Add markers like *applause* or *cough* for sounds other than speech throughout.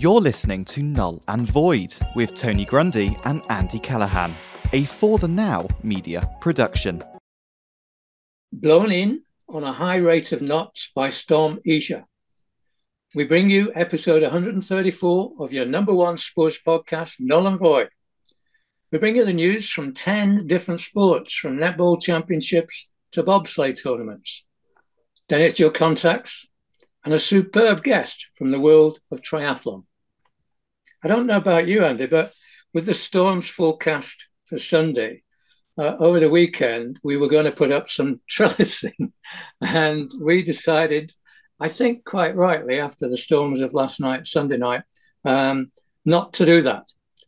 You're listening to Null and Void with Tony Grundy and Andy Callahan, a For the Now media production. Blown in on a high rate of knots by Storm Isha. We bring you episode 134 of your number one sports podcast, Null and Void. We bring you the news from 10 different sports, from netball championships to bobsleigh tournaments. Then it's your contacts and a superb guest from the world of triathlon. I don't know about you, Andy, but with the storms forecast for Sunday, uh, over the weekend, we were going to put up some *laughs* trellising. and we decided, I think quite rightly, after the storms of last night, Sunday night, um, not to do that.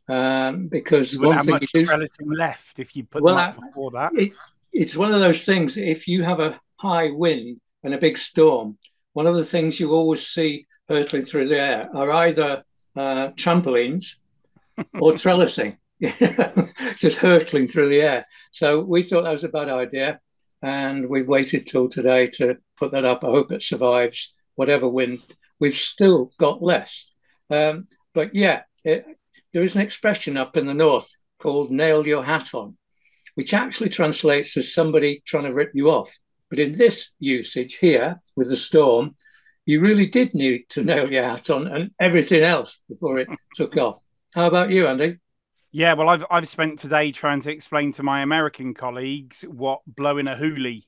Um, because you one thing much you do, trellising left if you put well, up before that. It, it's one of those things. If you have a high wind and a big storm, one of the things you always see hurtling through the air are either uh, trampolines or *laughs* trellising, *laughs* just hurtling through the air. So we thought that was a bad idea. And we've waited till today to put that up. I hope it survives whatever wind. We've still got less. Um, but yeah, it, there is an expression up in the north called nail your hat on, which actually translates as somebody trying to rip you off. But in this usage here with the storm, you really did need to nail your hat on and everything else before it *laughs* took off. How about you, Andy? Yeah, well, I've I've spent today trying to explain to my American colleagues what blowing a hoolie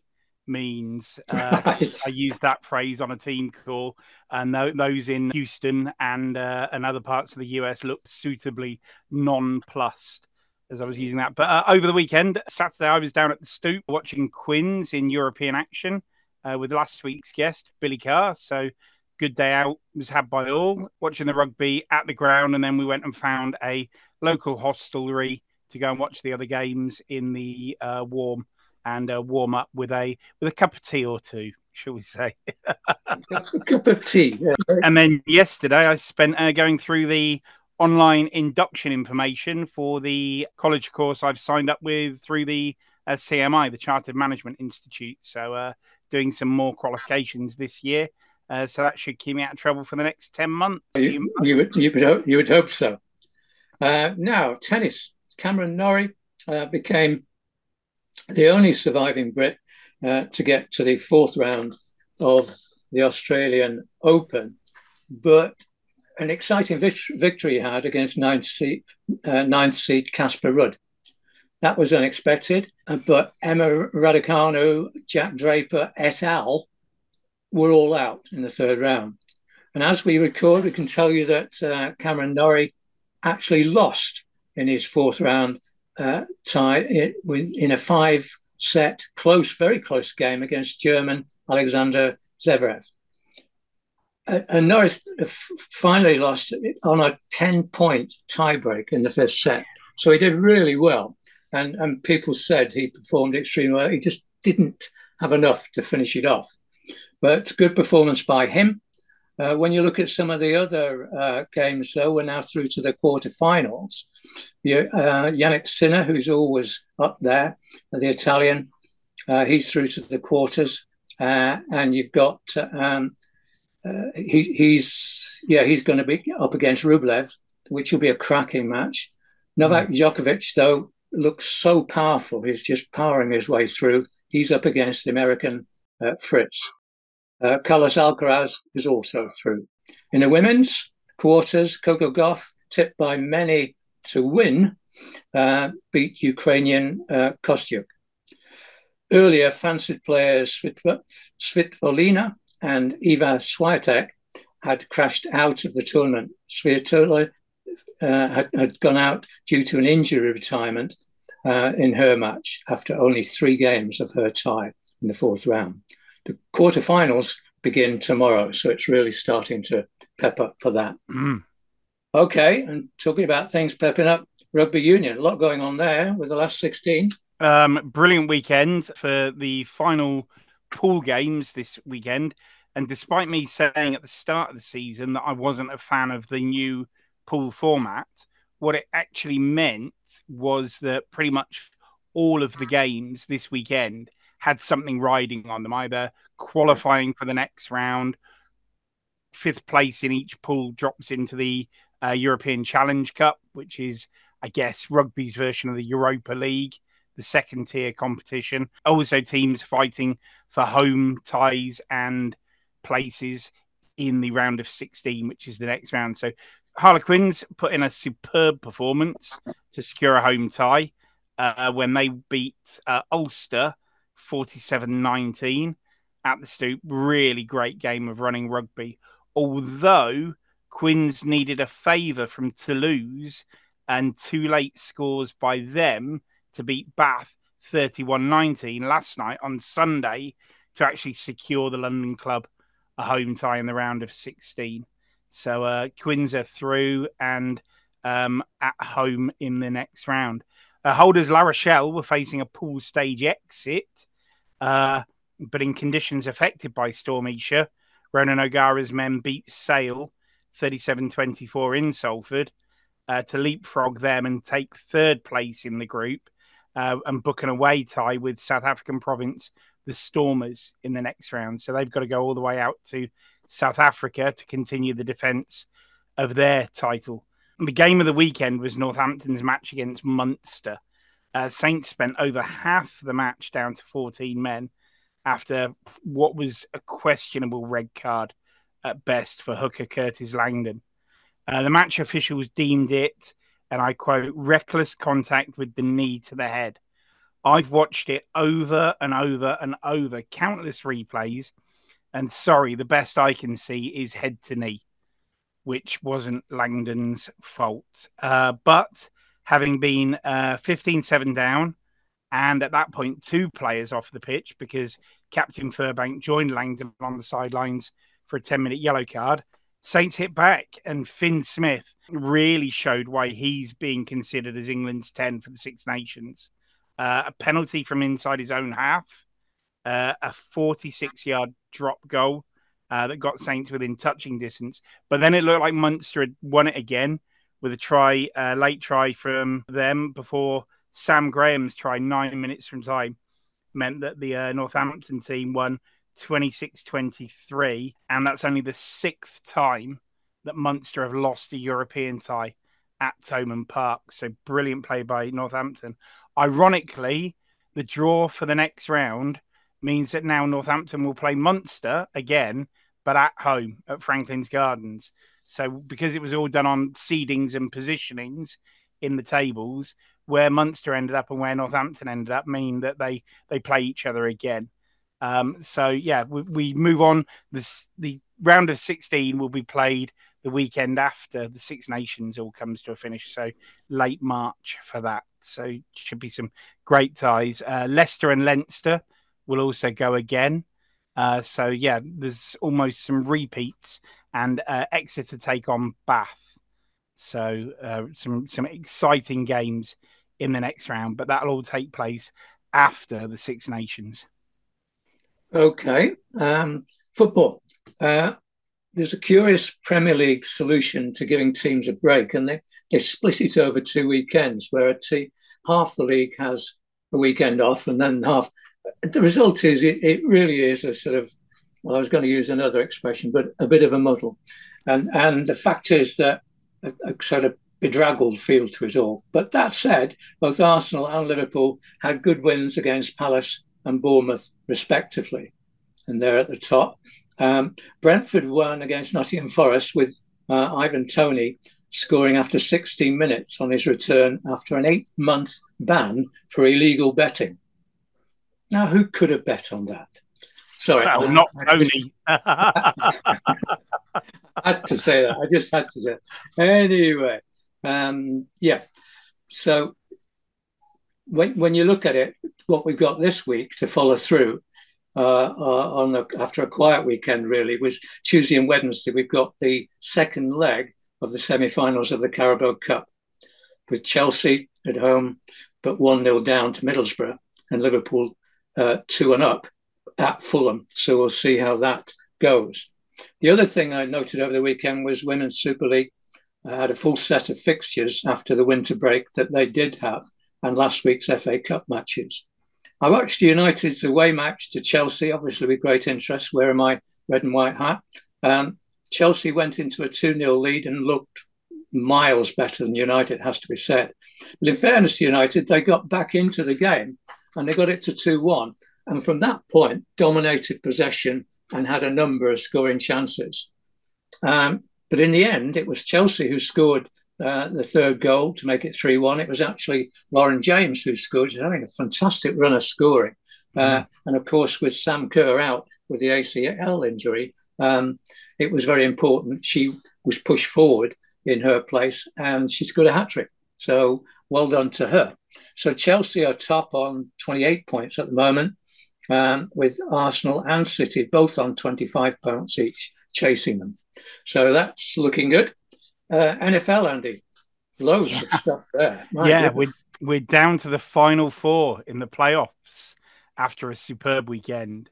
means. *laughs* Uh, right. I used that phrase on a team call, and th- those in Houston and uh, and other parts of the US looked suitably nonplussed as I was using that. But uh, over the weekend, Saturday, I was down at the Stoop watching Quins in European action uh, with last week's guest, Billy Carr. So good day out was had by all, watching the rugby at the ground. And then we went and found a local hostelry to go and watch the other games in the uh, warm and uh, warm up with a with a cup of tea or two shall we say? a cup of tea. Yeah. And then yesterday, I spent uh, going through the online induction information for the college course I've signed up with through the uh, CMI, the Chartered Management Institute. So, uh, doing some more qualifications this year. Uh, so that should keep me out of trouble for the next 10 months. You, you, would, you, would, hope, you would hope so. Uh, now, tennis. Cameron Norrie uh, became the only surviving Brit uh, to get to the fourth round of the Australian Open. But an exciting victory he had against ninth seed, uh, ninth seed Casper Ruud. That was unexpected, uh, but Emma Raducanu, Jack Draper et al. were all out in the third round. And as we record, we can tell you that uh, Cameron Norrie actually lost in his fourth round uh, tie in a five set, close, very close game against German Alexander Zverev and Norris finally lost on a 10 point tiebreak in the fifth set. So he did really well. And, and people said he performed extremely well. He just didn't have enough to finish it off. But good performance by him. Uh, when you look at some of the other uh, games, though, we're now through to the quarterfinals. You, uh, Jannik Sinner, who's always up there, the Italian, uh, he's through to the quarters. Uh, and you've got um, uh, he, he's yeah he's going to be up against Rublev, which will be a cracking match. Novak mm. Djokovic though looks so powerful; he's just powering his way through. He's up against the American uh, Fritz. Uh, Carlos Alcaraz is also through. In the women's quarters, Coco Gauff, tipped by many to win, uh, beat Ukrainian uh, Kostyuk. Earlier, fancied players Svitolina and Iga Swiatek had crashed out of the tournament. Svitolina uh, had, had, gone out due to an injury retirement uh, in her match after only three games of her tie in the fourth round. The quarterfinals begin tomorrow, so it's really starting to pep up for that. Mm. Okay, and talking about things pepping up, rugby union, a lot going on there with the last 16. Um, brilliant weekend for the final pool games this weekend. And despite me saying at the start of the season that I wasn't a fan of the new pool format, what it actually meant was that pretty much all of the games this weekend had something riding on them, either qualifying for the next round, fifth place in each pool drops into the uh, European Challenge Cup, which is, I guess, rugby's version of the Europa League, the second tier competition. Also, teams fighting for home ties and places in the round of 16, which is the next round. So, Harlequins put in a superb performance to secure a home tie uh, when they beat uh, Ulster 47 19 at the Stoop. Really great game of running rugby. Although Quins needed a favour from Toulouse and two late scores by them to beat Bath 31 19 last night on Sunday to actually secure the London club a home tie in the round of 16. So uh, Quins are through and um, at home in the next round. Uh, holders La Rochelle were facing a pool stage exit, uh, but in conditions affected by Storm Isha, Ronan O'Gara's men beat Sale 37 24 in Salford uh, to leapfrog them and take third place in the group uh, and book an away tie with South African province, the Stormers, in the next round. So they've got to go all the way out to South Africa to continue the defence of their title. The game of the weekend was Northampton's match against Munster. Uh, Saints spent over half the match down to 14 men after what was a questionable red card at best for hooker Curtis Langdon. Uh, the match officials deemed it, and I quote, reckless contact with the knee to the head. I've watched it over and over and over, countless replays, and sorry, the best I can see is head to knee, which wasn't Langdon's fault. Uh, but having been uh, 15 7 down, and at that point, two players off the pitch because Captain Furbank joined Langdon on the sidelines for a 10 minute yellow card. Saints hit back, and Fin Smith really showed why he's being considered as England's 10 for the Six Nations. Uh, a penalty from inside his own half, uh, a 46 yard drop goal uh, that got Saints within touching distance. But then it looked like Munster had won it again with a try, uh, late try from them before Sam Graham's try nine minutes from time meant that the uh, Northampton team won 26 23. And that's only the sixth time that Munster have lost a European tie at Thomond Park. So brilliant play by Northampton. Ironically, the draw for the next round means that now Northampton will play Munster again, but at home at Franklin's Gardens. So because it was all done on seedings and positionings in the tables, where Munster ended up and where Northampton ended up mean that they they play each other again. Um, so yeah, we, we, move on. This the round of 16 will be played the weekend after the Six Nations all comes to a finish. So late March for that. So should be some great ties. Uh, Leicester and Leinster will also go again. Uh, so yeah, there's almost some repeats, and uh, Exeter take on Bath. So uh, some some exciting games in the next round, but that'll all take place after the Six Nations. Okay, um, football. Uh, there's a curious Premier League solution to giving teams a break, and they, they split it over two weekends, where a half the league has a weekend off, and then half. The result is it, it really is a sort of well, I was going to use another expression, but a bit of a muddle, and and the fact is that a, a sort of bedraggled feel to it all. But that said, both Arsenal and Liverpool had good wins against Palace and Bournemouth, respectively, and they're at the top. Um, Brentford won against Nottingham Forest with uh, Ivan Toney scoring after 16 minutes on his return after an eight month ban for illegal betting. Now, who could have bet on that? Sorry. Well, not Toney. *laughs* I had to say that. I just had to do it. Anyway, um, yeah. So when, when you look at it, what we've got this week to follow through uh, uh, on a, after a quiet weekend, really, was Tuesday and Wednesday. We've got the second leg of the semi-finals of the Carabao Cup, with Chelsea at home, but one 0 down to Middlesbrough, and Liverpool uh, two and up at Fulham. So we'll see how that goes. The other thing I noted over the weekend was Women's Super League had a full set of fixtures after the winter break that they did have, and last week's FA Cup matches. I watched United's away match to Chelsea, obviously with great interest, wearing my red and white hat. Um, Chelsea went into a 2 0 lead and looked miles better than United, has to be said. But in fairness to United, they got back into the game and they got it to 2 1. And from that point, dominated possession and had a number of scoring chances. Um, but in the end, it was Chelsea who scored uh, the third goal to make it 3 1. It was actually Lauren James who scored. She's having a fantastic run of scoring. Uh, mm. And of course, with Sam Kerr out with the ACL injury, um, it was very important. She was pushed forward in her place and she's got a hat trick. So well done to her. So Chelsea are top on 28 points at the moment, um, with Arsenal and City both on 25 points each, chasing them. So that's looking good. Uh, NFL, Andy, loads yeah. of stuff there. My yeah, we're, we're down to the final four in the playoffs after a superb weekend.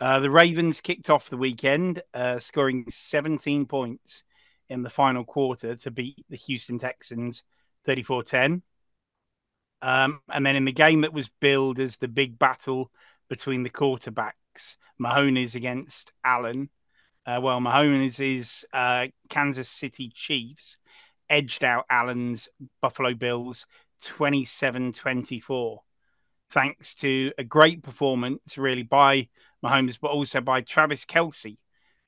Uh, the Ravens kicked off the weekend, uh, scoring 17 points in the final quarter to beat the Houston Texans 34 10. Um, and then in the game that was billed as the big battle between the quarterbacks, Mahomes against Allen, uh, well, Mahomes' uh, Kansas City Chiefs edged out Allen's Buffalo Bills 27 24, thanks to a great performance, really, by Mahomes, but also by Travis Kelce,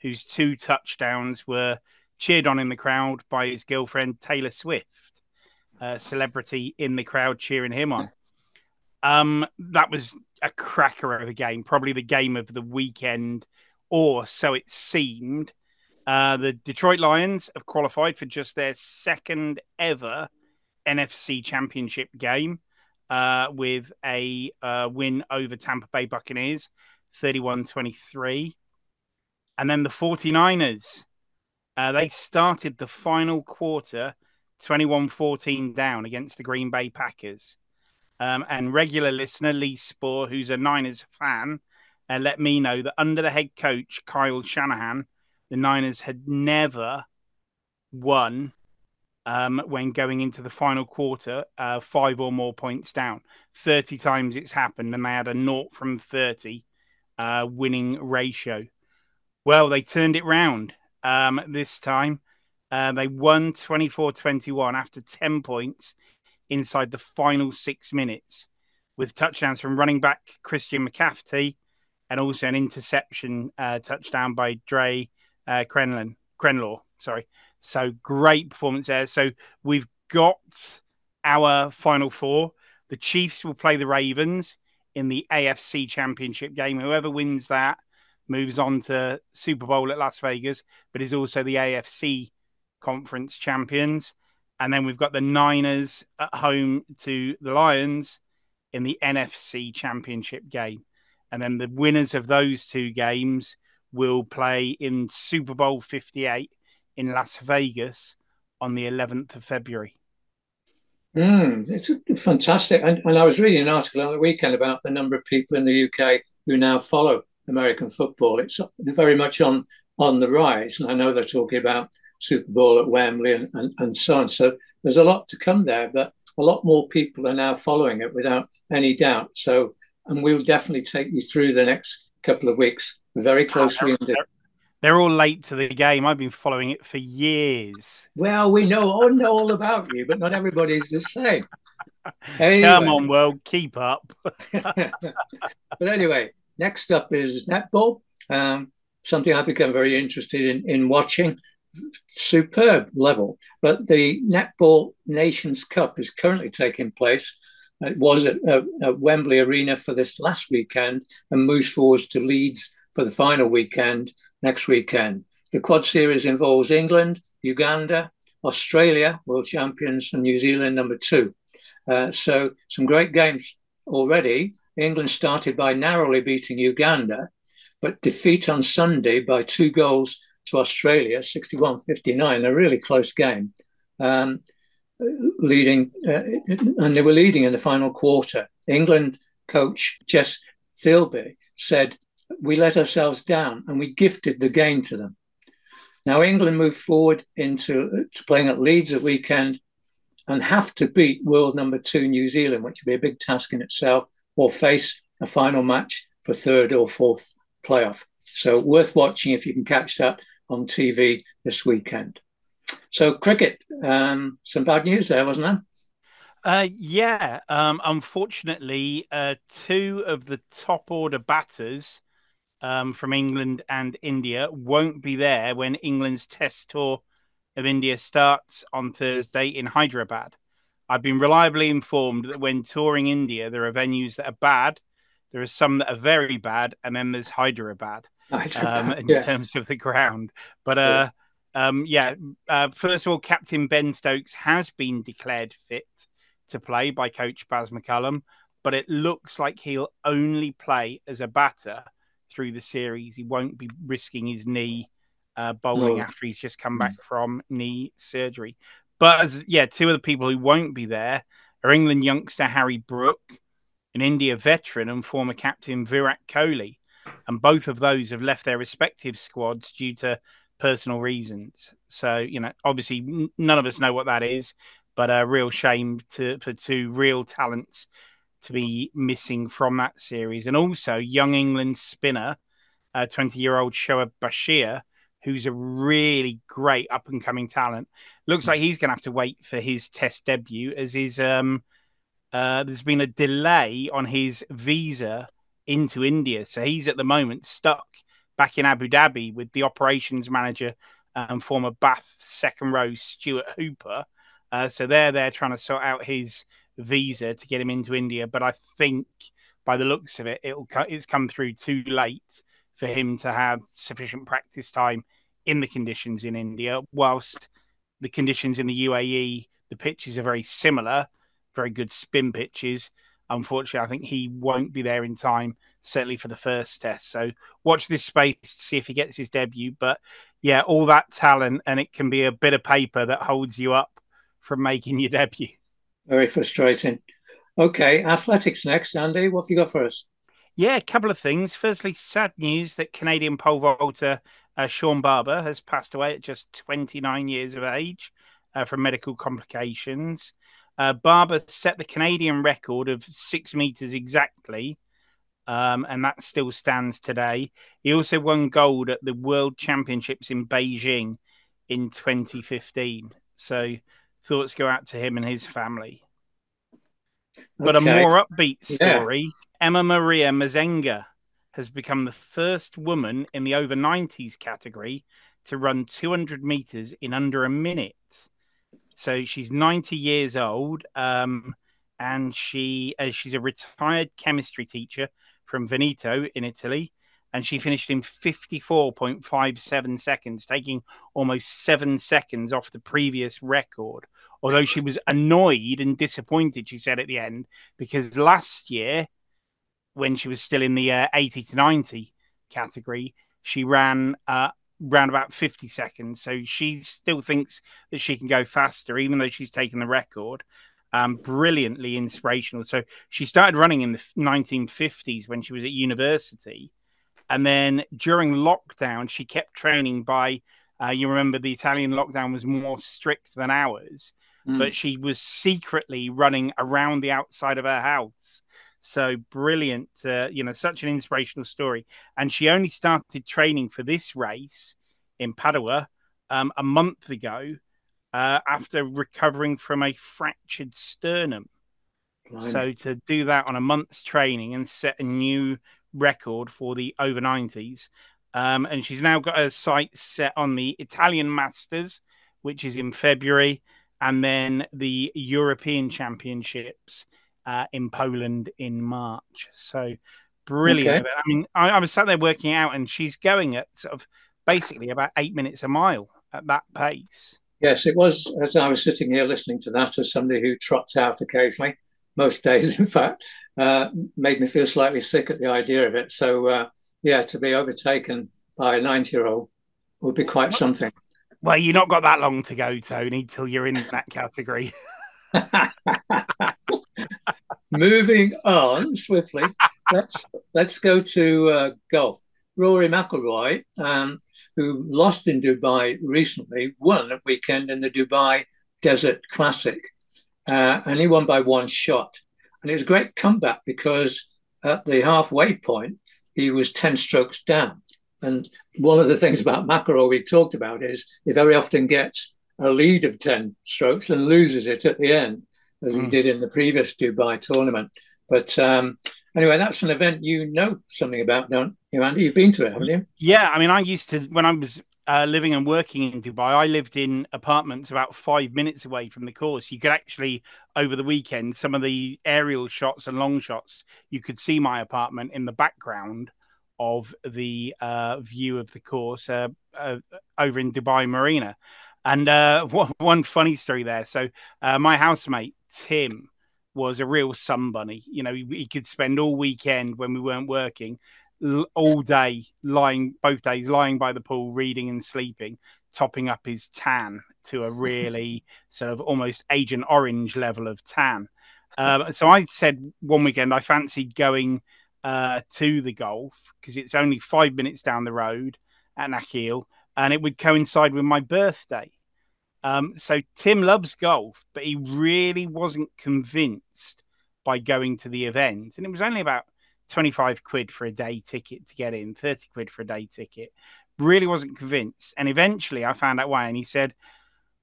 whose two touchdowns were cheered on in the crowd by his girlfriend Taylor Swift, a celebrity in the crowd cheering him on. Um, that was a cracker of a game, probably the game of the weekend or so it seemed. Uh, the Detroit Lions have qualified for just their second ever NFC Championship game uh, with a uh, win over Tampa Bay Buccaneers, 31 23. And then the 49ers, uh, they started the final quarter 21 14 down against the Green Bay Packers. Um, and regular listener Lee Spoor, who's a Niners fan, uh, let me know that under the head coach Kyle Shanahan, the Niners had never won um, when going into the final quarter, uh, five or more points down. 30 times it's happened, and they had a naught from 30 uh, winning ratio. Well, they turned it round um, this time. Uh, they won 24 21 after 10 points inside the final six minutes with touchdowns from running back Christian McCafferty and also an interception uh, touchdown by Dre uh, Krenlin, Krenlaw. Sorry. So great performance there. So we've got our final four. The Chiefs will play the Ravens in the AFC Championship game. Whoever wins that moves on to Super Bowl at Las Vegas, but is also the AFC Conference champions. And then we've got the Niners at home to the Lions in the NFC Championship game. And then the winners of those two games will play in Super Bowl 58 in Las Vegas on the 11th of February. Mm, it's fantastic. And, and, I was reading an article on the weekend about the number of people in the UK who now follow American football. It's very much on, on the rise. And I know they're talking about Super Bowl at Wembley and, and, and so on. So there's a lot to come there, but a lot more people are now following it without any doubt. So and we'll definitely take you through the next couple of weeks very closely. they're, they're, all late to the game. I've been following it for years. Well, we know all know all about you, but not everybody's the same. *laughs* Anyway. Come on, world, keep up. *laughs* *laughs* but anyway, next up is netball. Um, something I've become very interested in in watching. Superb level, but the netball Nations Cup is currently taking place it was at, at, at, Wembley Arena for this last weekend and moves forwards to Leeds for the final weekend next weekend. The Quad Series involves England, Uganda, Australia, world champions, and New Zealand, number two. Uh, so, some great games already. England started by narrowly beating Uganda, but defeat on Sunday by two goals to Australia, 61 59, a really close game. Um, leading, uh, and they were leading in the final quarter. England coach Jess Thirlby said, We let ourselves down and we gifted the game to them. Now, England moved forward into playing at Leeds at weekend and have to beat world number two New Zealand, which would be a big task in itself, or face a final match for third or fourth playoff. So, worth watching if you can catch that on TV this weekend. So, cricket, um, some bad news there, wasn't there? Uh, yeah. Um, unfortunately, uh, two of the top order batters um, from England and India won't be there when England's Test tour of India starts on Thursday in Hyderabad. I've been reliably informed that when touring India, there are venues that are bad, there are some that are very bad, and then there's Hyderabad, *laughs* um, in yeah. terms of the ground. But uh, yeah, um, yeah uh, first of all, Captain Ben Stokes has been declared fit to play by coach Baz McCullum, but it looks like he'll only play as a batter through the series. He won't be risking his knee uh, bowling after he's just come back from knee surgery. But as yeah, two of the people who won't be there are England youngster Harry Brook, an India veteran and former captain Virat Kohli, and both of those have left their respective squads due to personal reasons. So you know, obviously, none of us know what that is but a real shame to for two real talents to be missing from that series. And also, young England spinner, 20 year old Shoaib Bashir, who's a really great up and coming talent. Looks like he's going to have to wait for his test debut as his um, uh, there's been a delay on his visa into India. So he's at the moment stuck back in Abu Dhabi with the operations manager and former Bath second row Stuart Hooper. Uh, so they're there trying to sort out his visa to get him into India. But I think by the looks of it, it'll it's come through too late for him to have sufficient practice time in the conditions in India. Whilst the conditions in the UAE, the pitches are very similar, very good spin pitches. Unfortunately, I think he won't be there in time, certainly for the first test. So watch this space to see if he gets his debut. But yeah, all that talent, and it can be a bit of paper that holds you up from making your debut. Very frustrating. Okay, athletics next, Andy. What have you got for us? Yeah, a couple of things. Firstly, sad news that Canadian pole vaulter uh, Shawn Barber has passed away at just 29 years of age uh, from medical complications. Uh, Barber set the Canadian record of six meters exactly, um, and that still stands today. He also won gold at the World Championships in Beijing in 2015. So thoughts go out to him and his family. But a more upbeat story yeah. Emma Maria Mazzenga has become the first woman in the over 90s category to run 200 meters in under a minute. So she's 90 years old, um, and she uh, she's a retired chemistry teacher from Veneto in Italy and she finished in 54.57 seconds, taking almost seven seconds off the previous record. Although she was annoyed and disappointed, she said at the end, because last year, when she was still in the uh, 80 to 90 category, she ran uh, around about 50 seconds. So she still thinks that she can go faster, even though she's taken the record. Um, brilliantly inspirational. So she started running in the 1950s when she was at university and then during lockdown, she kept training by, uh, you remember the Italian lockdown was more strict than ours, mm. but she was secretly running around the outside of her house. So brilliant, uh, you know, such an inspirational story. And she only started training for this race in Padua um, a month ago uh, after recovering from a fractured sternum. So to do that on a month's training and set a new record for the over 90s. Um, and she's now got her sights set on the Italian Masters, which is in February, and then the European Championships uh, in Poland in March. So brilliant. Okay. I mean, I, I, was sat there working out, and she's going at sort of basically about eight minutes a mile at that pace. Yes, it was as I was sitting here listening to that as somebody who trots out occasionally most *laughs* days, in fact, uh, made me feel slightly sick at the idea of it. So, uh, yeah, to be overtaken by a 90 year old would be quite something. Well, you've not got that long to go, Tony, till you're in that category. *laughs* *laughs* Moving on swiftly, let's let's go to uh, golf. Rory McIlroy, um, who lost in Dubai recently, won at weekend in the Dubai Desert Classic uh, and he won by one shot. And it was a great comeback because at the halfway point, he was 10 strokes down. And one of the things about McIlroy we talked about is he very often gets a lead of 10 strokes and loses it at the end, as mm. he did in the previous Dubai tournament. But um, anyway, that's an event you know something about, don't you, Andy? You've been to it, haven't you? Yeah, I mean, I used to, when I was uh, living and working in Dubai, I lived in apartments about five minutes away from the course. You could actually, over the weekend, some of the aerial shots and long shots, you could see my apartment in the background of the uh, view of the course uh, uh over in Dubai Marina. And uh, *laughs* one funny story there. So, uh, my housemate, Tim, was a real sun bunny. You know, he, he could spend all weekend when we weren't working all day lying both days lying by the pool reading and sleeping topping up his tan to a really *laughs* sort of almost agent orange level of tan *laughs* um, so i said one weekend i fancied going uh, to the golf because it's only five minutes down the road at Nakheel and it would coincide with my birthday um, so tim loves golf but he really wasn't convinced by going to the event and it was only about 25 quid for a day ticket to get in, 30 quid for a day ticket. Really wasn't convinced. And eventually I found out why. And he said,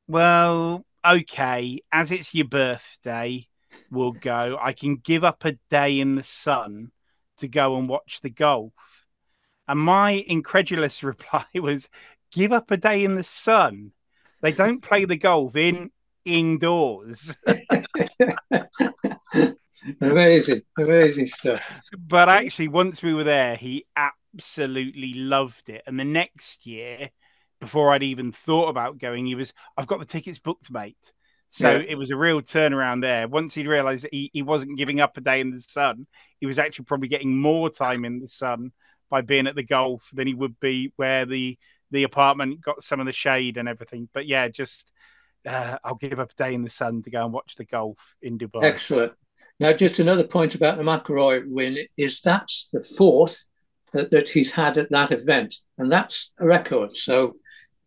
Well, okay, as it's your birthday, we'll go. I can give up a day in the sun to go and watch the golf. And my incredulous *laughs* reply was, Give up a day in the sun. They don't play the golf in indoors. *laughs* amazing, amazing stuff. But actually, once we were there, he absolutely loved it. And the next year, before I'd even thought about going, he was, I've got the tickets booked, mate. So yeah. it was a real turnaround there. Once he'd realized that he, he wasn't giving up a day in the sun, he was actually probably getting more time in the sun by being at the golf than he would be where the the apartment got some of the shade and everything. But yeah, just uh, I'll give up a day in the sun to go and watch the golf in Dubai. Excellent. Now, just another point about the McIlroy win is that's the fourth that, that he's had at that event, and that's a record. So,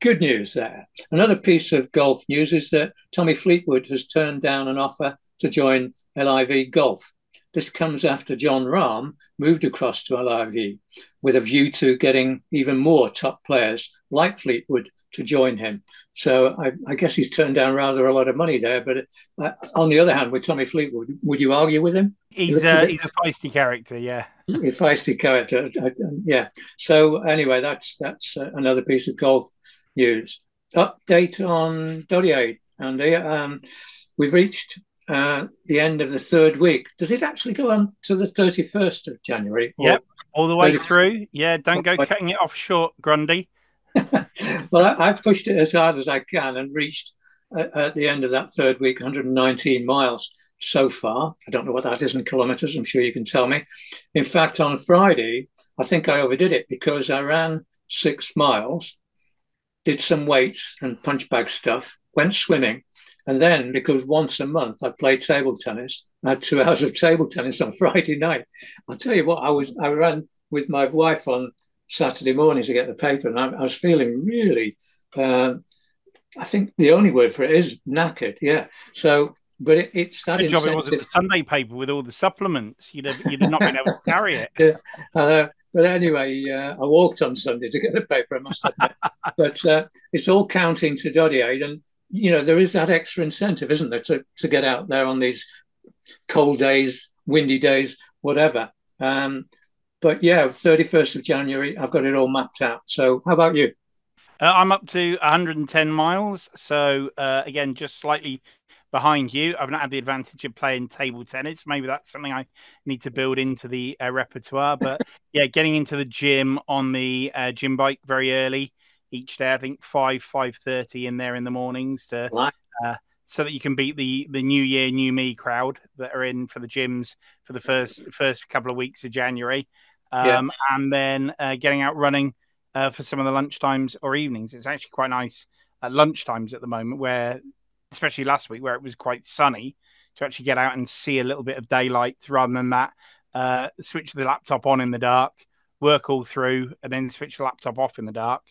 good news there. Another piece of golf news is that Tommy Fleetwood has turned down an offer to join LIV Golf. This comes after Jon Rahm moved across to LIV with a view to getting even more top players like Fleetwood to join him. So I, I guess he's turned down rather a lot of money there. But uh, on the other hand, with Tommy Fleetwood, would you argue with him? He's a, he's a feisty character, yeah. A feisty character, yeah. So anyway, that's that's uh, another piece of golf news. Update on Doddie Aid, Andy. Um, we've reached uh, the end of the third week. Does it actually go on to the 31st of January? Yep, all the way 30... through. Yeah, don't go cutting it off short, Grundy. *laughs* well, I, have pushed it as hard as I can and reached uh, at the end of that third week 119 miles so far. I don't know what that is in kilometers. I'm sure you can tell me. In fact, on Friday, I think I overdid it because I ran six miles, did some weights and punch bag stuff, went swimming, and then, because once a month I play table tennis, I had two *laughs* hours of table tennis on Friday night. I'll tell you what, I was I ran with my wife on Saturday morning to get the paper, and I, I was feeling really. Uh, I think the only word for it is knackered. Yeah. So, but it, it's that Good job it wasn't the Sunday paper with all the supplements. You'd have, you'd have not been able to carry it. *laughs* yeah, uh, but anyway, uh, I walked on Sunday to get the paper. I must admit, *laughs* but uh, it's all counting to Doddie Aid, and you know, there is that extra incentive, isn't there, to, to get out there on these cold days, windy days, whatever. Um, but yeah, 31st of January, I've got it all mapped out. So how about you? Uh, I'm up to 110 miles. So uh, again, just slightly behind you. I've not had the advantage of playing table tennis. Maybe that's something I need to build into the uh, repertoire. But yeah, getting into the gym on the uh, gym bike very early each day. I think five five thirty in there in the mornings to uh, so that you can beat the the New Year New Me crowd that are in for the gyms for the first first couple of weeks of January, um, yeah. and then uh, getting out running uh, for some of the lunchtimes or evenings. It's actually quite nice at lunchtimes at the moment, where especially last week where it was quite sunny to actually get out and see a little bit of daylight rather than that. Uh, switch the laptop on in the dark, work all through, and then switch the laptop off in the dark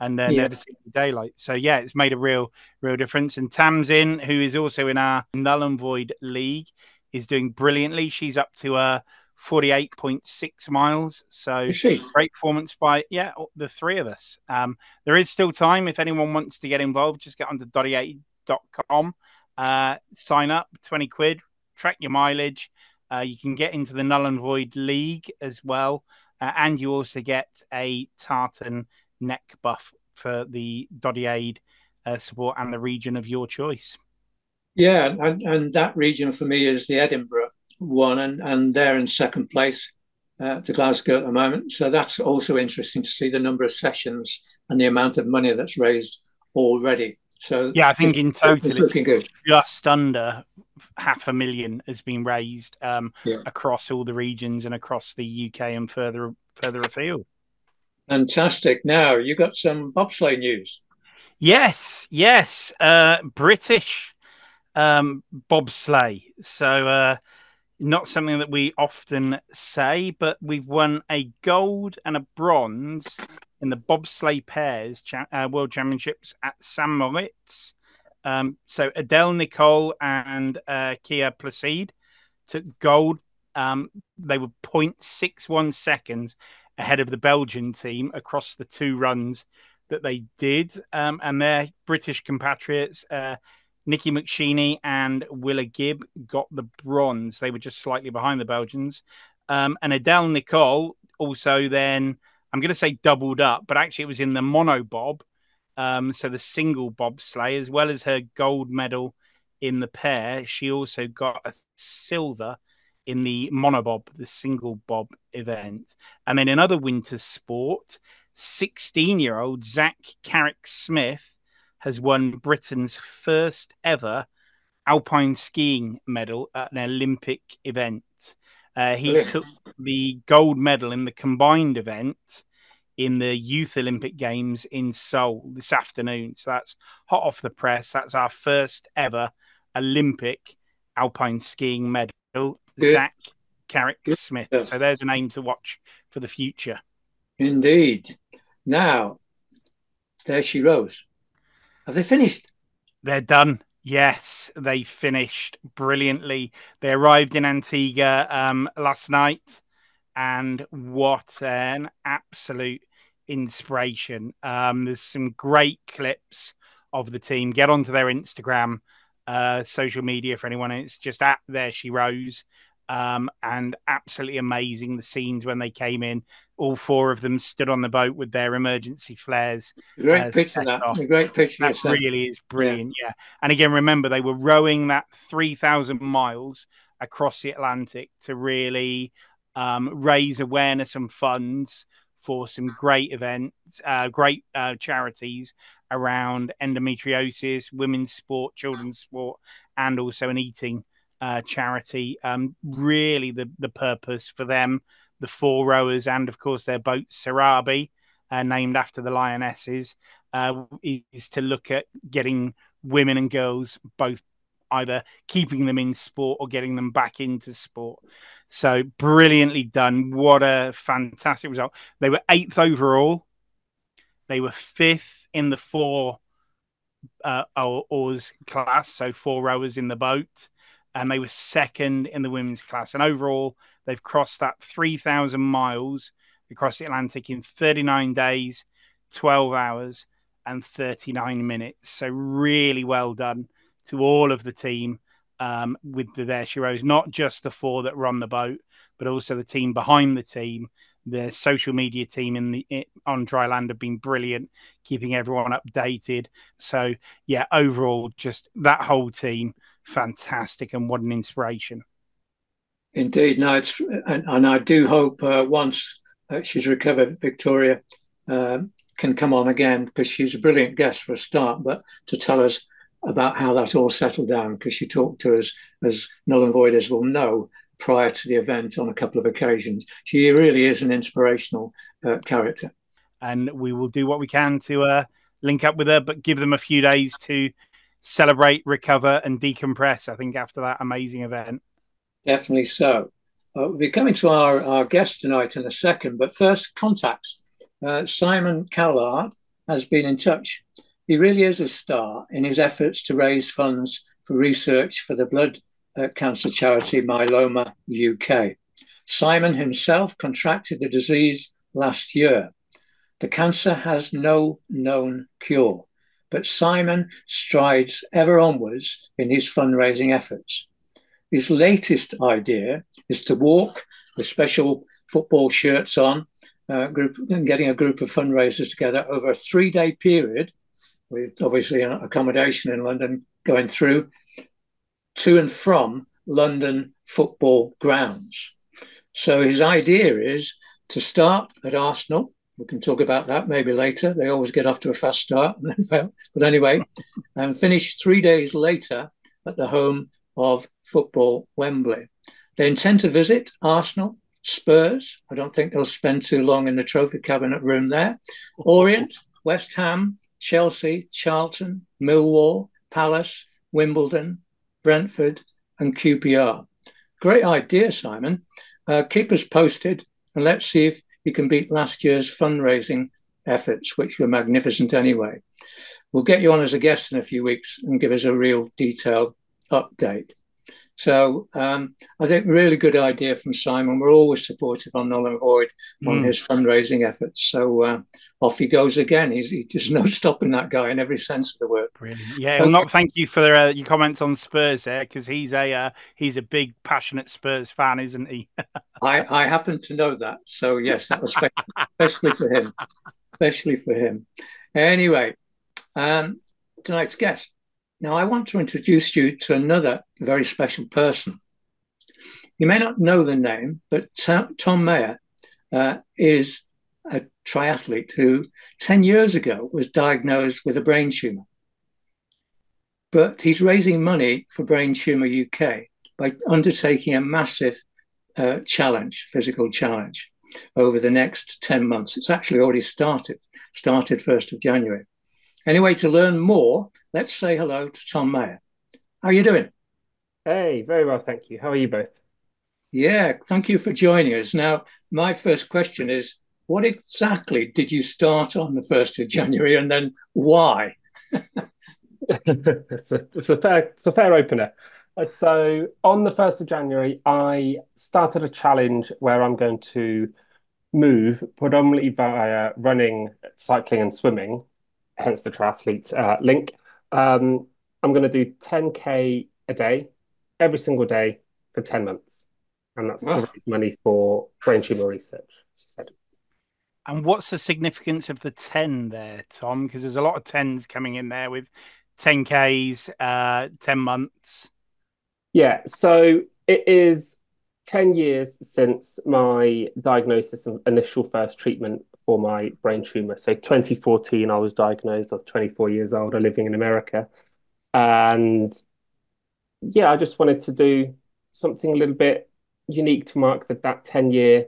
and uh, yeah. never seen the daylight. So yeah, it's made a real, real difference. And Tamzin, who is also in our null and void league, is doing brilliantly. She's up to uh, 48.6 miles. So great performance by yeah the three of us. Um, there is still time if anyone wants to get involved. Just get onto doddieaid.com, uh, sign up, 20 quid, track your mileage. Uh, you can get into the Null and Void League as well, uh, and you also get a tartan neck buff for the Doddie Aid uh, support and the region of your choice. Yeah, and, and that region for me is the Edinburgh one, and, and they're in second place uh, to Glasgow at the moment. So that's also interesting to see the number of sessions and the amount of money that's raised already. So yeah, I think in total it's, looking good. just under half a million has been raised um, yeah. across all the regions and across the UK and further further afield. Fantastic. Now you got some bobsleigh news. Yes, yes. Uh, British um, bobsleigh. So uh, not something that we often say, but we've won a gold and a bronze in the bobsleigh pairs cha- uh, world championships at St Moritz. Um, so Adele Nicoll and uh, Kya Placide took gold. Um, they were 0.61 seconds ahead of the Belgian team across the two runs that they did. Um, and their British compatriots, uh, Nikki McSheeney and Willa Gibb got the bronze. They were just slightly behind the Belgians. Um, and Adele Nicoll also then, I'm going to say doubled up, but actually it was in the mono bob. Um, so the single bobsleigh, as well as her gold medal in the pair, she also got a silver in the monobob, the single bob event. And then another winter sport, 16 year old Zak Carrick Smith has won Britain's first ever alpine skiing medal at an Olympic event. Uh, he Brilliant. took the gold medal in the combined event in the Youth Olympic Games in Seoul this afternoon. So that's hot off the press. That's our first ever Olympic alpine skiing medal. Zak Carrick Smith. Yes. So there's a name to watch for the future. Indeed. Now, there she rows. Have they finished? They're done. Yes, they finished brilliantly. They arrived in Antigua um, last night, and what an absolute inspiration. Um, there's some great clips of the team. Get onto their Instagram, uh, social media for anyone. It's just at there she rows. Um, and absolutely amazing the scenes when they came in. All four of them stood on the boat with their emergency flares. Great uh, picture, that. A great picture. That really is brilliant. Yeah. yeah. And again, remember, they were rowing that 3,000 miles across the Atlantic to really um, raise awareness and funds for some great events, uh, great uh, charities around endometriosis, women's sport, children's sport, and also an eating uh, charity. Um, really, the the purpose for them, the four rowers, and of course their boat Sarabi, uh, named after the lionesses, uh, is to look at getting women and girls both either keeping them in sport or getting them back into sport. So brilliantly done. What a fantastic result. They were eighth overall. They were fifth in the four uh, oars class, so four rowers in the boat and they were second in the women's class. And overall, they've crossed that 3,000 miles across the Atlantic in 39 days, 12 hours, and 39 minutes. So, really well done to all of the team um, with the There She Rows, not just the four that on the boat, but also the team behind the team. The social media team in the on dry land have been brilliant, keeping everyone updated. So yeah, overall, just that whole team fantastic and what an inspiration. Indeed, no, it's and, and I do hope uh, once uh, she's recovered, Victoria uh, can come on again because she's a brilliant guest for a start, but to tell us about how that all settled down because she talked to us as null and voiders will know prior to the event on a couple of occasions. She really is an inspirational uh, character, and we will do what we can to uh, link up with her, but give them a few days to celebrate, recover, and decompress. I think after that amazing event. Definitely so. Uh, we'll be coming to our, our guest tonight in a second, but first, contacts. Uh, Simon Callard has been in touch. He really is a star in his efforts to raise funds for research for the blood uh, cancer charity Myeloma UK. Simon himself contracted the disease last year. The cancer has no known cure, but Simon strides ever onwards in his fundraising efforts. His latest idea is to walk with special football shirts on, uh, group and getting a group of fundraisers together over a three-day period, with obviously an accommodation in London going through to and from London football grounds. So his idea is to start at Arsenal. We can talk about that maybe later. They always get off to a fast start and then fail. But anyway, and finish three days later at the home of football Wembley. They intend to visit Arsenal, Spurs. I don't think they'll spend too long in the trophy cabinet room there. Orient, West Ham, Chelsea, Charlton, Millwall, Palace, Wimbledon, Brentford, and QPR. Great idea, Simon. Uh, keep us posted and let's see if you can beat last year's fundraising efforts, which were magnificent anyway. We'll get you on as a guest in a few weeks and give us a real detailed update. So um, I think really good idea from Simon. We're always supportive on Null and Void on mm. his fundraising efforts. So uh, off he goes again. He's, he's just *laughs* no stopping that guy in every sense of the word. Brilliant. Yeah, well, not thank you for uh, your comments on Spurs there because he's a uh, he's a big passionate Spurs fan, isn't he? *laughs* I I happen to know that. So yes, that was especially for him, especially for him. Anyway, um, tonight's guest now, I want to introduce you to another very special person. You may not know the name, but Tom Mayor uh, is a triathlete who 10 years ago was diagnosed with a brain tumor. But he's raising money for Brain Tumor UK by undertaking a massive uh, challenge, physical challenge, over the next 10 months. It's actually already started, started 1st of January. Anyway, to learn more, let's say hello to Tom Mayor. How are you doing? Hey, very well, thank you. How are you both? Yeah, thank you for joining us. Now, my first question is what exactly did you start on the 1st of January and then why? *laughs* it's, a, it's, a fair, it's a fair opener. Uh, so, on the 1st of January, I started a challenge where I'm going to move predominantly via running, cycling, and swimming hence the triathlete uh, link. Um, I'm going to do 10k a day, every single day for 10 months, and that's to raise money for brain tumor research, as you said. And what's the significance of the 10 there, Tom? Because there's a lot of 10s coming in there with 10Ks, uh, 10 months. Yeah, so it is 10 years since my diagnosis and initial first treatment for my brain tumor. So 2014, I was diagnosed. I was 24 years old, I living in America, and yeah, I just wanted to do something a little bit unique to mark that that 10 year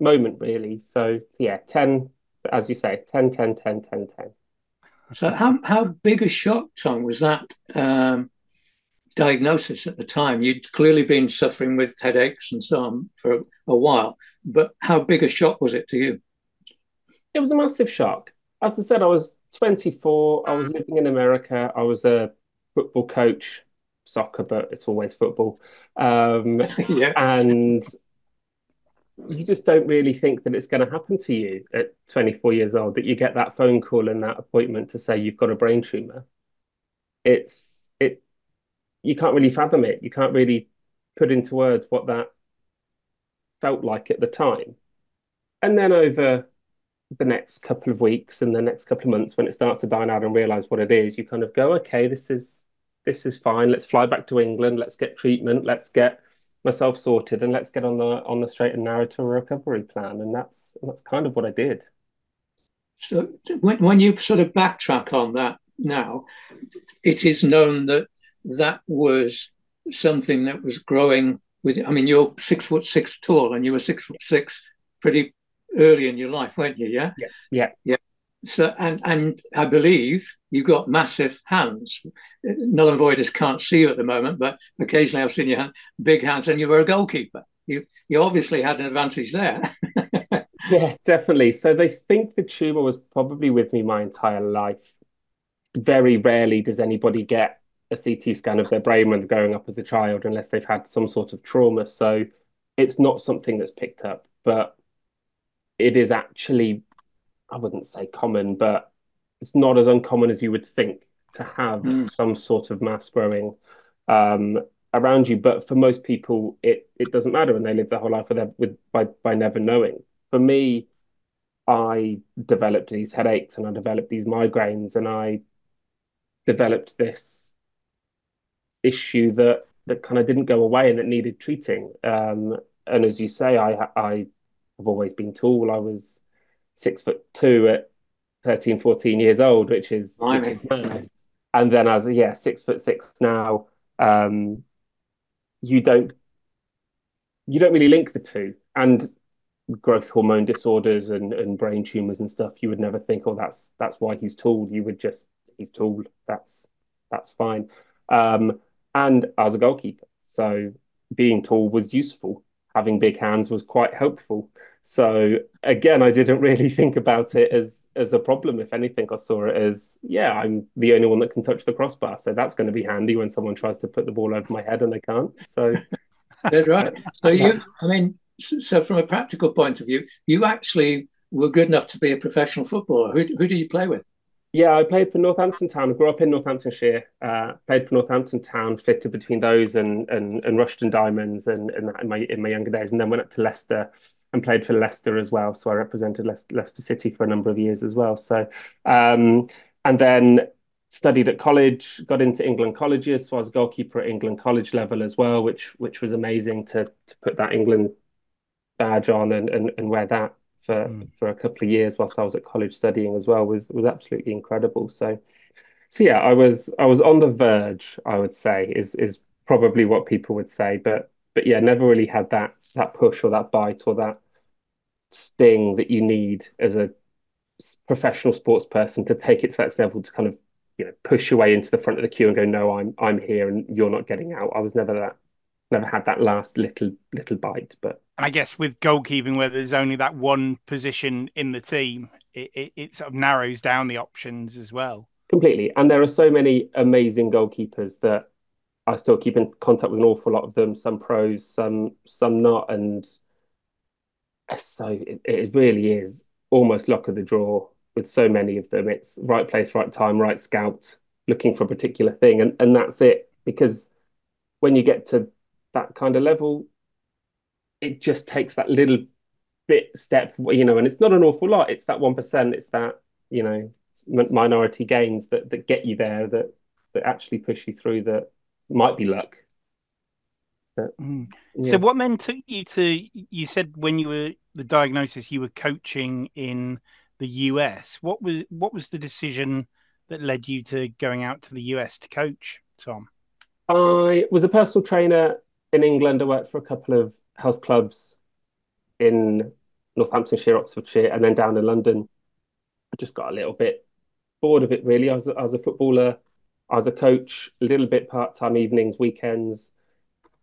moment, really. So, yeah, 10, as you say, 10, 10, 10, 10, 10. So, how how big a shock, Tom, was that um, diagnosis at the time? You'd clearly been suffering with headaches and so on for a while, but how big a shock was it to you? It was a massive shock. As I said, I was 24. I was living in America. I was a football coach, soccer, but it's always football. Um, *laughs* yeah. And you just don't really think that it's going to happen to you at 24 years old that you get that phone call and that appointment to say you've got a brain tumor. It's it you can't really fathom it. You can't really put into words what that felt like at the time. And then over the next couple of weeks and the next couple of months when it starts to die out and realize what it is you kind of go okay this is this is fine. Let's fly back to england. Let's get treatment. Let's get myself sorted and let's get on the on the straight and narrow to a recovery plan. And that's that's kind of what i did. So when, when you sort of backtrack on that now it is known that that was something that was growing with i mean you're six foot six tall and you were six foot six pretty early in your life, weren't you? Yeah. Yeah. Yeah. Yeah. So, and and I believe you've got massive hands. Null and voiders can't see you at the moment, but occasionally I've seen you have big hands, and you were a goalkeeper. You you obviously had an advantage there. *laughs* yeah, definitely. So they think the tumor was probably with me my entire life. Very rarely does anybody get a CT scan of their brain when growing up as a child, unless they've had some sort of trauma. So it's not something that's picked up, but it is actually, I wouldn't say common, but it's not as uncommon as you would think to have mm. some sort of mass growing um, around you. But for most people, it it doesn't matter, and they live their whole life with, with by by never knowing. For me, I developed these headaches and I developed these migraines, and I developed this issue that that kind of didn't go away and that needed treating. Um, and as you say, I I have always been tall. I was six foot two at 13, 14 years old, which is, which is. And then as yeah, six foot six now, um, you don't you don't really link the two. And growth hormone disorders and, and brain tumors and stuff, you would never think, oh, that's that's why he's tall. You would just he's tall. That's that's fine. Um, and as a goalkeeper, so being tall was useful. Having big hands was quite helpful. So again, I didn't really *laughs* think about it as as a problem. If anything, I saw it as yeah, I'm the only one that can touch the crossbar, so that's going to be handy when someone tries to put the ball over my head and they can't. So *laughs* that's right. So you, I mean, so from a practical point of view, you actually were good enough to be a professional footballer. Who who do you play with? Yeah, I played for Northampton Town. I grew up in Northamptonshire. Uh, played for Northampton Town, fitted between those and and, and Rushden Diamonds and, and in my in my younger days, and then went up to Leicester and played for Leicester as well. So I represented Leicester, Leicester City for a number of years as well. So um, and then studied at college, got into England colleges. So I was goalkeeper at England college level as well, which which was amazing to to put that England badge on and and, and wear that for mm. for a couple of years whilst I was at college studying as well was was absolutely incredible. So so yeah, I was I was on the verge, I would say, is is probably what people would say. But but yeah, never really had that that push or that bite or that sting that you need as a professional sports person to take it to that level to kind of you know push your way into the front of the queue and go no i'm i'm here and you're not getting out i was never that never had that last little little bite but and I guess with goalkeeping, where there's only that one position in the team, it, it, it, sort of narrows down the options as well. Completely. And there are so many amazing goalkeepers that I still keep in contact with an awful lot of them, some pros, some some not. And so it, it really is almost luck of the draw with so many of them. It's right place, right time, right scout, looking for a particular thing. And, and that's it. Because when you get to that kind of level, it just takes that little bit step, you know, and it's not an awful lot. It's that one percent. It's that you know minority gains that that get you there that that actually push you through. That might be luck. But, mm. yeah. So, what then took you to? You said when you were the diagnosis, you were coaching in the US. What was what was the decision that led you to going out to the US to coach, Tom? I was a personal trainer in England. I worked for a couple of health clubs in Northamptonshire, Oxfordshire, and then down in London. I just got a little bit bored of it, really. I was, I was a footballer, I was a coach, a little bit part time evenings, weekends,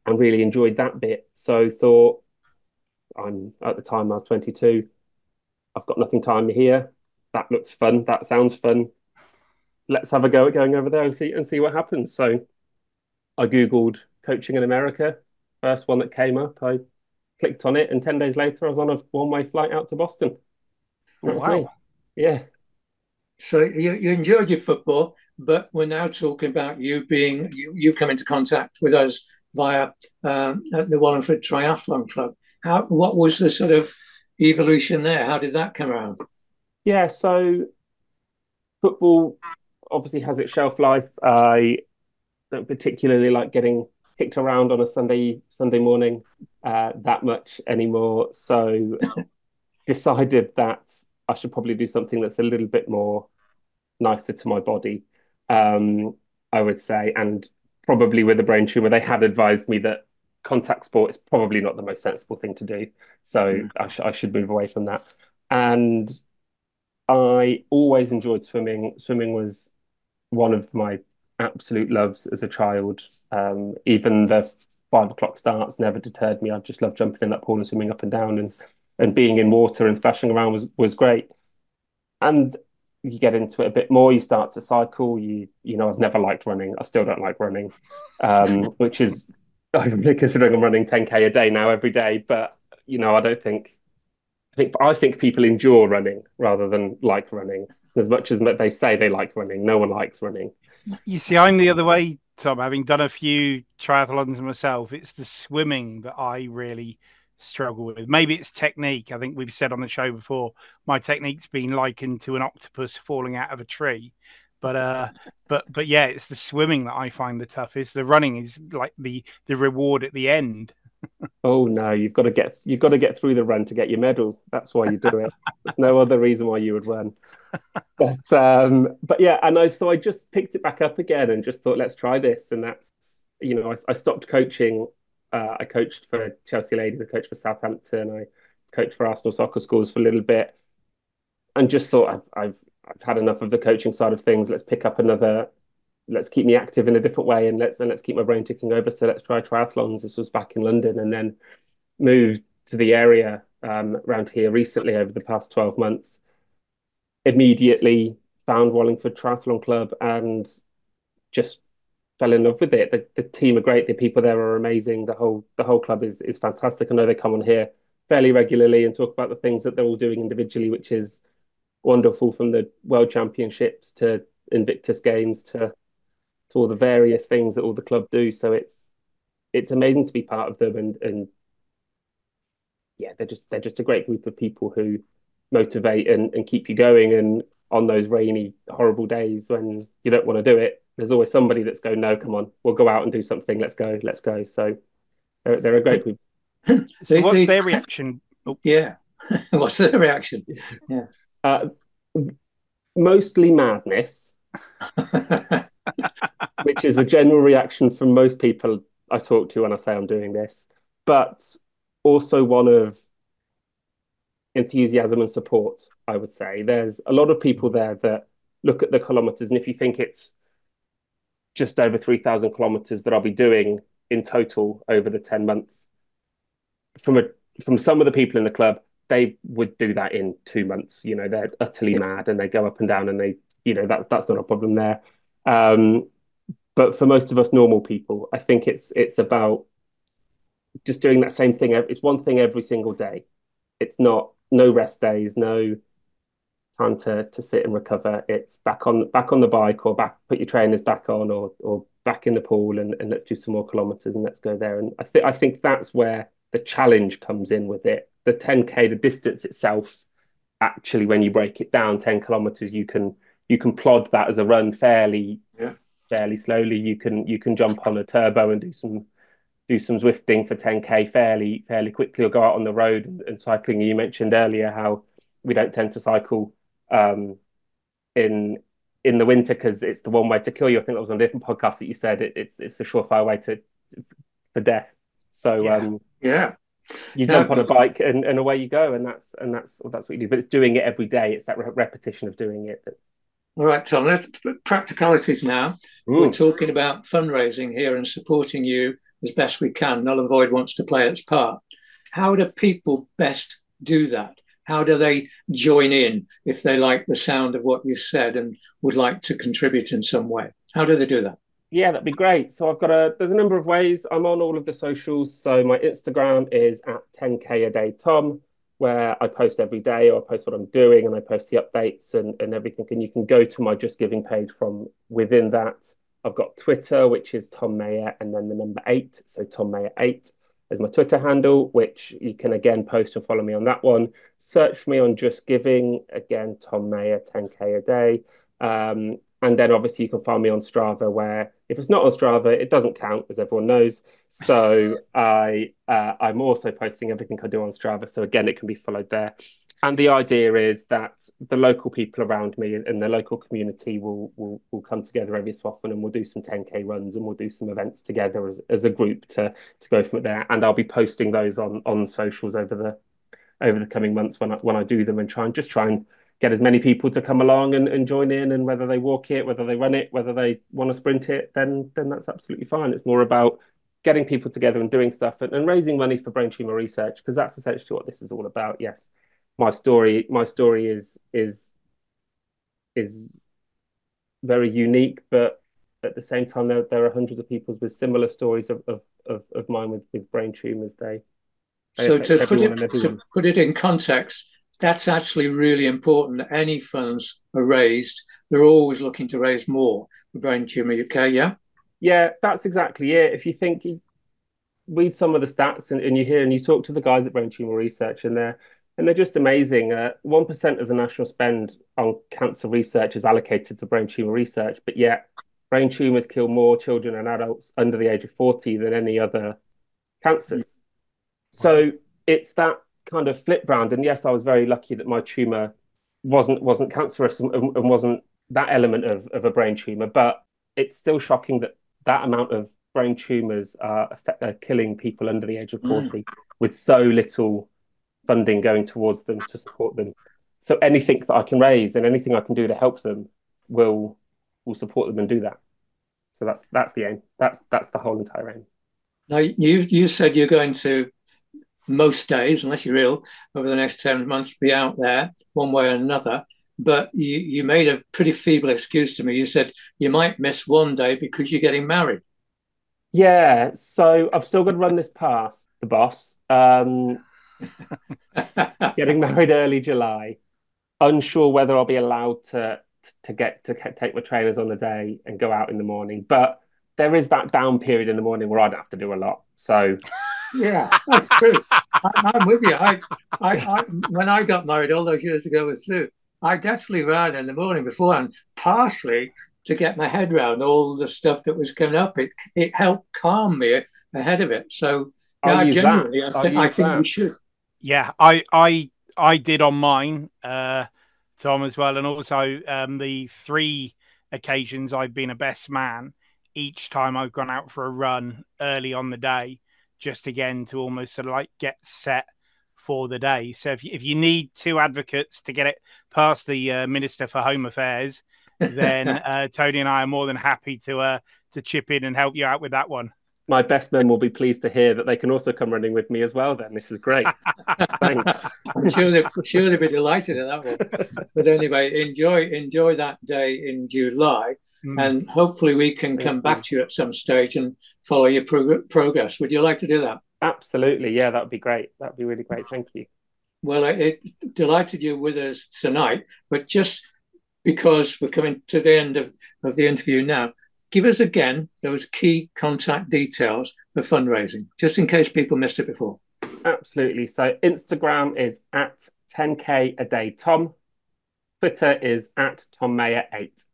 and really enjoyed that bit. So thought, I'm at the time I was 22. I've got nothing time here. That looks fun. That sounds fun. Let's have a go at going over there and see and see what happens. So I googled coaching in America first one that came up. I clicked on it, and ten days later, I was on a one-way flight out to Boston. Oh, wow! Me. Yeah. So you, you enjoyed your football, but we're now talking about you being you, you've come into contact with us via um, the Wallingford Triathlon Club. How what was the sort of evolution there? How did that come around? Yeah, so football obviously has its shelf life. I don't particularly like getting kicked around on a Sunday Sunday morning uh, that much anymore. So *laughs* decided that I should probably do something that's a little bit more nicer to my body. Um, I would say, and probably with a brain tumor, they had advised me that contact sport is probably not the most sensible thing to do. So mm. I, sh- I should move away from that. And I always enjoyed swimming. Swimming was one of my absolute loves as a child. Um, even the five o'clock starts never deterred me. I just loved jumping in that pool and swimming up and down and and being in water and splashing around was was great. And you get into it a bit more, you start to cycle. You you know, I've never liked running. I still don't like running, um, *laughs* which is I'm considering I'm running 10k a day now every day, but you know, I don't think I think I think people endure running rather than like running. As much as they say they like running, no one likes running. You see, I'm the other way, Tom. Having done a few triathlons myself, it's the swimming that I really struggle with. Maybe it's technique. I think we've said on the show before, my technique's been likened to an octopus falling out of a tree. But uh, but but yeah, it's the swimming that I find the toughest. The running is like the the reward at the end. oh no, you've got to get you've got to get through the run to get your medal. That's why you do it. no other reason why you would run. *laughs* But um, but yeah, and I so I just picked it back up again and just thought let's try this. And that's you know I, I stopped coaching. Uh, I coached for Chelsea Ladies. I coached for Southampton. I coached for Arsenal Soccer Schools for a little bit, and just thought I've, I've I've had enough of the coaching side of things. Let's pick up another. Let's keep me active in a different way, and let's and let's keep my brain ticking over. So let's try triathlons. This was back in London, and then moved to the area um, around here recently over the past twelve months. Immediately found Wallingford Triathlon Club and just fell in love with it. The, the team are great. The people there are amazing. The whole the whole club is is fantastic. I know they come on here fairly regularly and talk about the things that they're all doing individually, which is wonderful from the World Championships to Invictus Games to to all the various things that all the club do. So it's it's amazing to be part of them and and yeah, they're just they're just a great group of people who motivate and, and keep you going and on those rainy, horrible days when you don't want to do it, there's always somebody that's going, no, come on, we'll go out and do something. Let's go, let's go. So they're, they're a great group. *clears throat* so what's their reaction? Oh. Yeah. *laughs* what's their reaction? Yeah. Uh, mostly madness, *laughs* which is a general reaction from most people I talk to when I say I'm doing this, but also one of enthusiasm and support. I would say there's a lot of people there that look at the kilometers, and if you think it's just over 3,000 kilometers that I'll be doing in total over the 10 months, from a from some of the people in the club, they would do that in two months. You know, they're utterly mad and they go up and down and they, you know, that that's not a problem there. Um, but for most of us normal people, I think it's it's about just doing that same thing. It's one thing every single day. It's not no rest days, no time to to sit and recover. It's back on back on the bike or back put your trainers back on or or back in the pool and, and let's do some more kilometers and let's go there. And I think I think that's where the challenge comes in with it the 10k, the distance itself, actually, when you break it down, 10 kilometers, you can you can plod that as a run fairly yeah. fairly slowly. You can you can jump on a turbo and do some do some Zwifting for 10k fairly fairly quickly, or go out on the road and, and cycling. You mentioned earlier how we don't tend to cycle um, in in the winter because it's the one way to kill you. I think that was on a different podcast that you said it, it's it's a surefire way to, for death. So yeah. um, yeah, you jump on a bike and, and away you go and that's and that's that's what you do but it's doing it every day it's that re- repetition of doing it that's... all right tom let's practicalities now Ooh. we're talking about fundraising here and supporting you as best we can null and void wants to play its part how do people best do that how do they join in if they like the sound of what you've said and would like to contribute in some way how do they do that yeah, that'd be great. So I've got a there's a number of ways. I'm on all of the socials. So my Instagram is at 10k a day Tom, where I post every day or I post what I'm doing and I post the updates and, and everything. And you can go to my Just Giving page from within that. I've got Twitter, which is Tom Mayor, and then the number eight. So Tom Mayor eight is my Twitter handle, which you can again post and follow me on that one. Search me on Just Giving, again, Tom Mayor, 10K a day. Um, and then obviously you can find me on Strava, where if it's not on Strava, it doesn't count, as everyone knows. So *laughs* I uh, I'm also posting everything I do on Strava. So again, it can be followed there. And the idea is that the local people around me and the local community will will will come together every so often, and we'll do some 10k runs and we'll do some events together as, as a group to to go from there. And I'll be posting those on on socials over the over the coming months when I when I do them and try and just try and get as many people to come along and, and join in. And whether they walk it whether they run it whether they want to sprint it then then that's absolutely fine. It's more about getting people together and doing stuff and, and raising money for brain tumor research because that's essentially what this is all about. Yes my story my story is is is very unique but at the same time, there, there are hundreds of people with similar stories of, of, of, of mine with, with brain tumors. They, they so to put it to put it in context, that's actually really important. That Any funds are raised, they're always looking to raise more for brain tumor UK. Yeah, yeah, that's exactly it. If you think read some of the stats and, and you hear and you talk to the guys at Brain Tumor Research, and they're and they're just amazing. Uh, one uh, of the national spend on cancer research is allocated to brain tumor research, but yet brain tumors kill more children and adults under the age of 40 than any other cancers. So it's that kind of flip round. And yes, I was very lucky that my tumor wasn't wasn't cancerous and, and wasn't that element of, of a brain tumor, but it's still shocking that that amount of brain tumors are, are killing people under the age of 40 mm. with so little funding going towards them to support them. So anything that I can raise and anything I can do to help them will will support them and do that. So that's that's the aim. That's that's the whole entire aim. Now you you said you're going to most days, unless you're ill, over the next ten months, be out there one way or another. But you you made a pretty feeble excuse to me. You said you might miss one day because you're getting married. Yeah, so I've still got to run this past the boss. Um, *laughs* getting married early July. Unsure whether I'll be allowed to to get to take my trainers on the day and go out in the morning. But there is that down period in the morning where I'd have to do a lot. So *laughs* yeah, that's true. I, am with you. I, I, I, when I got married all those years ago with Sue, I definitely ran in the morning before, and partially to get my head around all the stuff that was coming up. It it helped calm me ahead of it. So yeah, generally, I, th- I think that. we should. Yeah, I I I did on mine. Uh, Tom as well, and also um, the three occasions I've been a best man. Each time I've gone out for a run early on the day, just again to almost sort of like get set for the day. So if you, if you need two advocates to get it past the uh, Minister for Home Affairs, then *laughs* uh, Tony and I are more than happy to uh, to chip in and help you out with that one my best men will be pleased to hear that they can also come running with me as well. Then this is great. *laughs* Thanks. I'm sure they sure they'll be delighted at that one. But anyway, enjoy enjoy that day in July, mm. and hopefully we can come Thank back to you at some stage and follow your prog- progress. Would you like to do that? Absolutely. Yeah, that would be great. That would be really great. Thank you. Well, it delighted you with us tonight, but just because we're coming to the end of, of the interview now, give us again those key contact details for fundraising, just in case people missed it before. Absolutely. So Instagram is at 10k a day Tom. Twitter is at Tom Mayor 8.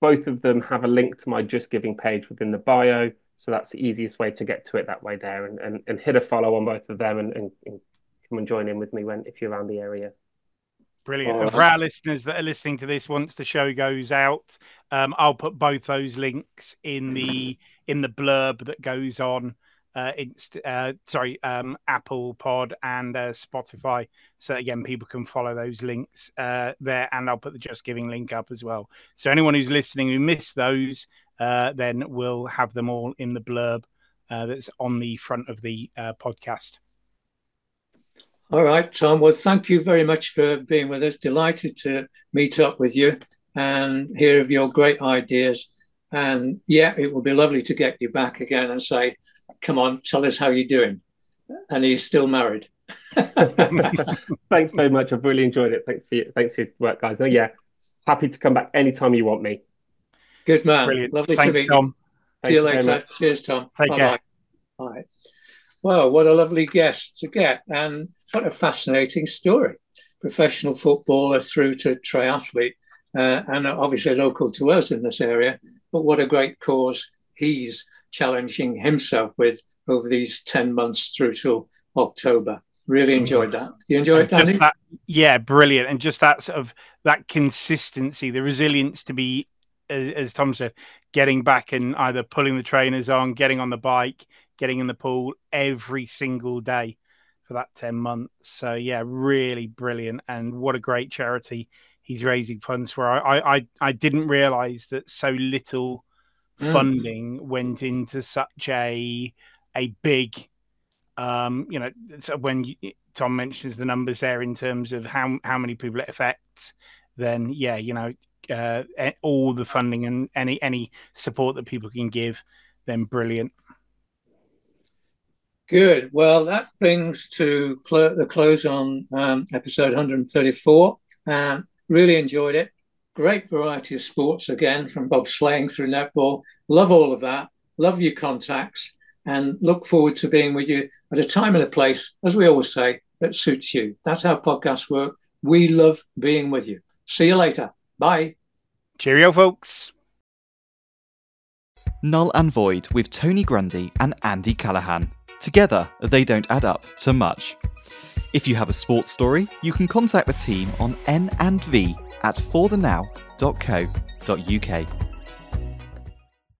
Both of them have a link to my Just Giving page within the bio. So that's the easiest way to get to it that way there and, and, and hit a follow on both of them and, and, and come and join in with me when if you're around the area. Brilliant. and for our listeners that are listening to this, once the show goes out, um, I'll put both those links in the in the blurb that goes on. Uh, inst- uh, sorry, um, Apple Pod and uh, Spotify. So again, people can follow those links uh, there, and I'll put the Just Giving link up as well. So anyone who's listening who missed those, uh, then we'll have them all in the blurb uh, that's on the front of the podcast. All right, Tom. Well, thank you very much for being with us. Delighted to meet up with you and hear of your great ideas. And yeah, it will be lovely to get you back again and say, come on, tell us how you're doing. And he's still married. *laughs* thanks very much. I've really enjoyed it. Thanks for your, thanks for your work, guys. And yeah, happy to come back anytime you want me. Good man. Brilliant. Lovely thanks, to meet Tom. you. See you later. Cheers, Tom. Take Bye-bye. care. Bye. Well, what a lovely guest to get, and what a fascinating story. Professional footballer through to triathlete, uh, and obviously local to us in this area. But what a great cause he's challenging himself with over these 10 months through to October. Really mm-hmm. enjoyed that. You enjoyed it, Danny? That, yeah, brilliant. And just that sort of that consistency, the resilience to be, as, as Tom said, getting back and either pulling the trainers on, getting on the bike, getting in the pool every single day for that 10 months. So, yeah, really brilliant. And what a great charity he's raising funds for. I, I, I didn't realize that so little mm. funding went into such a, a big, um, you know, so when you, Tom mentions the numbers there in terms of how, how many people it affects, then yeah, you know, uh, all the funding and any any support that people can give, then brilliant. Good. Well, that brings to cl- the close on um, episode 134. Um, really enjoyed it. Great variety of sports again, from bobsleighing through netball. Love all of that. Love your contacts, and look forward to being with you at a time and a place, as we always say, that suits you. That's how podcasts work. We love being with you. See you later. Bye. Cheerio, folks. Null and Void with Tony Grundy and Andy Callahan. Together, they don't add up to much. If you have a sports story, you can contact the team on n and v at forthenow.co.uk.